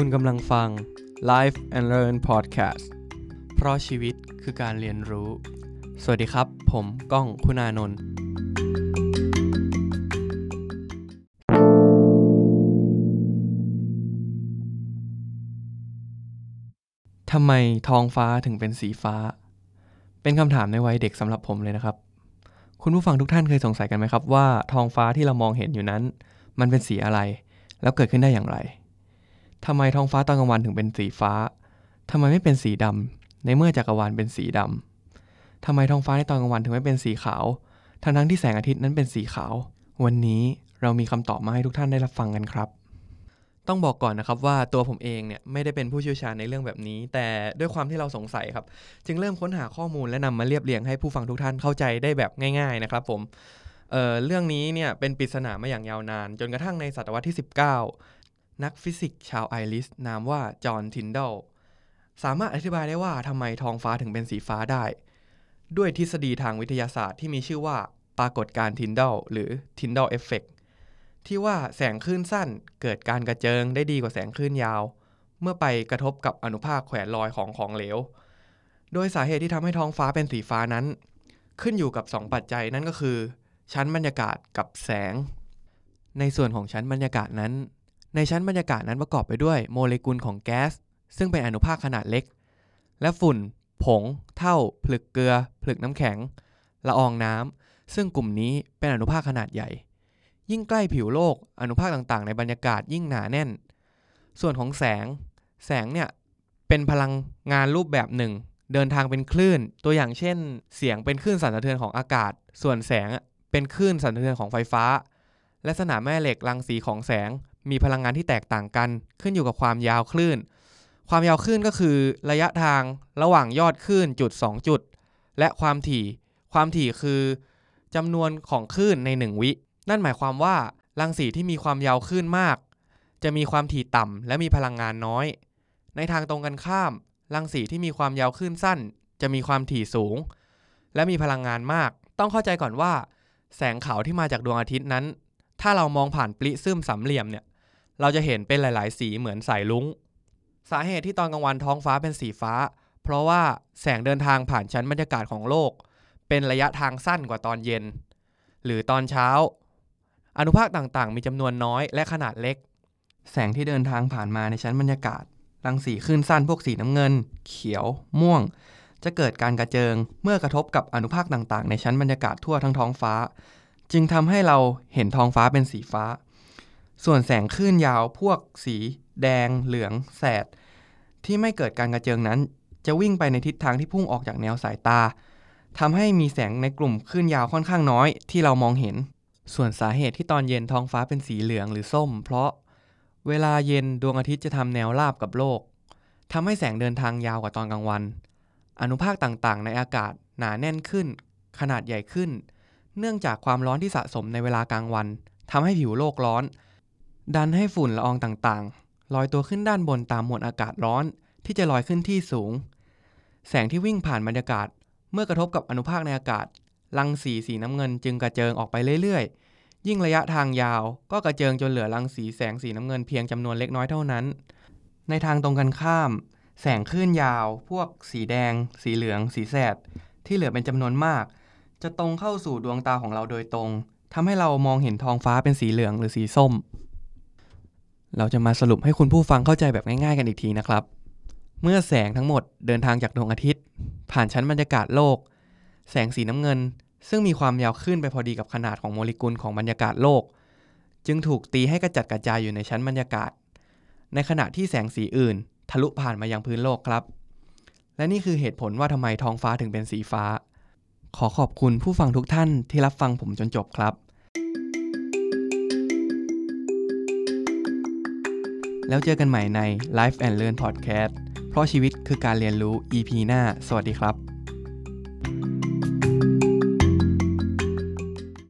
คุณกำลังฟัง Life and Learn Podcast เพราะชีวิตคือการเรียนรู้ สวัสดีครับ ผมก้องคุณานนท์ ทำไมท้องฟ้าถึงเป็นสีฟ้า เป็นคำถามในวัยเด็กสำหรับผมเลยนะครับ คุณผู้ฟังทุกท่านเคยสงสัยกันไหมครับว่าท้องฟ้าที่เรามองเห็นอยู่นั้น มันเป็นสีอะไร แล้วเกิดขึ้นได้อย่างไร ทำไมท้องฟ้าตอนกลางวันถึงเป็นสีฟ้าทำไมไม่เป็นสีดำในเมื่อจักรวาลเป็นสีดำทำไมท้องฟ้าในตอนกลางวันถึงไม่เป็นสีขาว ทั้งทั้งที่แสงอาทิตย์นั้นเป็นสีขาว วันนี้เรามีคำตอบมาให้ทุกท่านได้รับฟังกันครับ ต้องบอกก่อนนะครับว่าตัวผมเองเนี่ยไม่ได้เป็นผู้เชี่ยวชาญในเรื่องแบบนี้ แต่ด้วยความที่เราสงสัยครับ จึงเริ่มค้นหาข้อมูลและนำมาเรียบเรียงให้ผู้ฟังทุกท่านเข้าใจได้แบบง่าย ๆนะครับผมเเรื่องนี้เนี่ยเป็นปริศนามาอย่างยาวนาน จนกระทั่งในศตวรรษที่ 19 นักฟิสิกส์ชาวไอริสนามว่าจอห์นทินเดลสามารถอธิบายได้ว่าทำไมท้องฟ้าถึงเป็นสีฟ้าได้ ด้วยทฤษฎีทางวิทยาศาสตร์ที่มีชื่อว่าปรากฏการณ์ทินเดลหรือ Tyndall Effect ที่ว่าแสงคลื่นสั้นเกิดการกระเจิงได้ดีกว่าแสงคลื่นยาว เมื่อไปกระทบกับอนุภาคแขวนลอยของของเหลว โดยสาเหตุที่ทำให้ท้องฟ้าเป็นสีฟ้านั้น ขึ้นอยู่กับ 2 ปัจจัยนั่นก็คือ ชั้นบรรยากาศกับแสง ในส่วนของชั้นบรรยากาศนั้น ในชั้นบรรยากาศนั้นประกอบไปด้วยโมเลกุลของแก๊ส ซึ่งเป็นอนุภาคขนาดเล็ก และฝุ่น ผง เท่าผลึกเกลือ ผลึกน้ำแข็ง ละอองน้ำ ซึ่งกลุ่มนี้เป็นอนุภาคขนาดใหญ่ ยิ่งใกล้ผิวโลก อนุภาคต่างๆ ในบรรยากาศยิ่งหนาแน่น ส่วนของแสง แสงเนี่ยเป็นพลังงานรูปแบบหนึ่ง เดินทางเป็นคลื่น ตัวอย่างเช่น เสียงเป็นคลื่นสั่นสะเทือนของอากาศ ส่วนแสงเป็นคลื่นสั่นสะเทือนของไฟฟ้า และสนามแม่เหล็กรังสีของแสง มีพลังงานที่แตกต่างกัน ขึ้นอยู่กับความยาวคลื่น ความยาวคลื่นก็คือระยะทางระหว่างยอดคลื่นจุด 2 จุด และความถี่ ความถี่คือจำนวนของคลื่นใน 1 วิ นั่นหมายความว่ารังสีที่มีความยาวคลื่นมาก จะมีความถี่ต่ำและมีพลังงานน้อย ในทางตรงกันข้ามรังสีที่มีความยาวคลื่นสั้น จะมีความถี่สูง และมีพลังงานมาก ต้องเข้าใจก่อนว่า แสงขาวที่มาจากดวงอาทิตย์นั้น ถ้าเรามองผ่านปริซึมสามเหลี่ยมเนี่ย เราจะเห็นเป็นหลาย ๆ สีเหมือนสายลุ้ง สาเหตุที่ตอนกลางวันท้องฟ้าเป็นสีฟ้า เพราะว่าแสงเดินทางผ่านชั้นบรรยากาศของโลก เป็นระยะทางสั้นกว่าตอนเย็น หรือตอนเช้า อนุภาคต่างๆ มีจำนวนน้อยและขนาดเล็ก แสงที่เดินทางผ่านมาในชั้นบรรยากาศรังสีคลื่นสั้นพวกสีน้ำเงิน เขียว ม่วง จะเกิดการกระเจิงเมื่อกระทบกับอนุภาคต่างๆ ในชั้นบรรยากาศทั่วทั้งท้องฟ้า จึงทำให้เราเห็นท้องฟ้าเป็นสีฟ้า ส่วนแสงคลื่นยาวพวกสี แดง เหลือง แสด ที่ไม่เกิดการกระเจิงนั้น จะวิ่งไปในทิศทางที่พุ่งออกจากแนวสายตาทำให้มีแสงในกลุ่มคลื่นยาวค่อนข้างน้อยที่เรามองเห็น ส่วนสาเหตุที่ตอนเย็นท้องฟ้าเป็นสีเหลืองหรือส้ม เพราะเวลาเย็นดวงอาทิตย์จะทำแนวราบกับโลกทำให้แสงเดินทางยาวกว่าตอนกลางวัน อนุภาคต่างๆ ในอากาศหนาแน่นขึ้น ขนาดใหญ่ขึ้น เนื่องจากความร้อนที่สะสมในเวลากลางวันทำให้ผิวโลกร้อน ดันให้ฝุ่นละอองต่างๆ ลอยตัวขึ้นด้านบนตามมวลอากาศร้อนที่จะลอยขึ้นที่สูง แสงที่วิ่งผ่านบรรยากาศ เมื่อกระทบกับอนุภาคในอากาศ รังสีสีน้ำเงินจึงกระเจิงออกไปเรื่อยๆ ยิ่งระยะทางยาวก็กระเจิงจนเหลือรังสีแสงสีน้ำเงินเพียงจำนวนเล็กน้อยเท่านั้น ในทางตรงกันข้าม แสงคลื่นยาว พวก สีแดง สีเหลือง สีแสดที่เหลือเป็นจำนวนมาก จะตรงเข้าสู่ดวงตาของเราโดยตรงทำให้เรามองเห็นท้องฟ้าเป็นสีเหลืองหรือสีส้ม เราจะมาสรุปให้คุณผู้ฟังเข้าใจแบบง่ายๆกันอีกทีนะครับ เมื่อแสงทั้งหมดเดินทางจากดวงอาทิตย์ ผ่านชั้นบรรยากาศโลก แสงสีน้ำเงิน ซึ่งมีความยาวขึ้นไปพอดีกับขนาดของโมเลกุลของบรรยากาศโลก จึงถูกตีให้กระจัดกระจายอยู่ในชั้นบรรยากาศ ในขณะที่แสงสีอื่น ทะลุผ่านมายังพื้นโลกครับ และนี่คือเหตุผลว่าทำไมท้องฟ้าถึงเป็นสีฟ้า ขอขอบคุณผู้ฟังทุกท่านที่รับฟังผมจนจบครับ แล้วเจอกันใหม่ใน Life and Learn Podcast เพราะชีวิตคือการเรียนรู้ EP หน้า สวัสดีครับ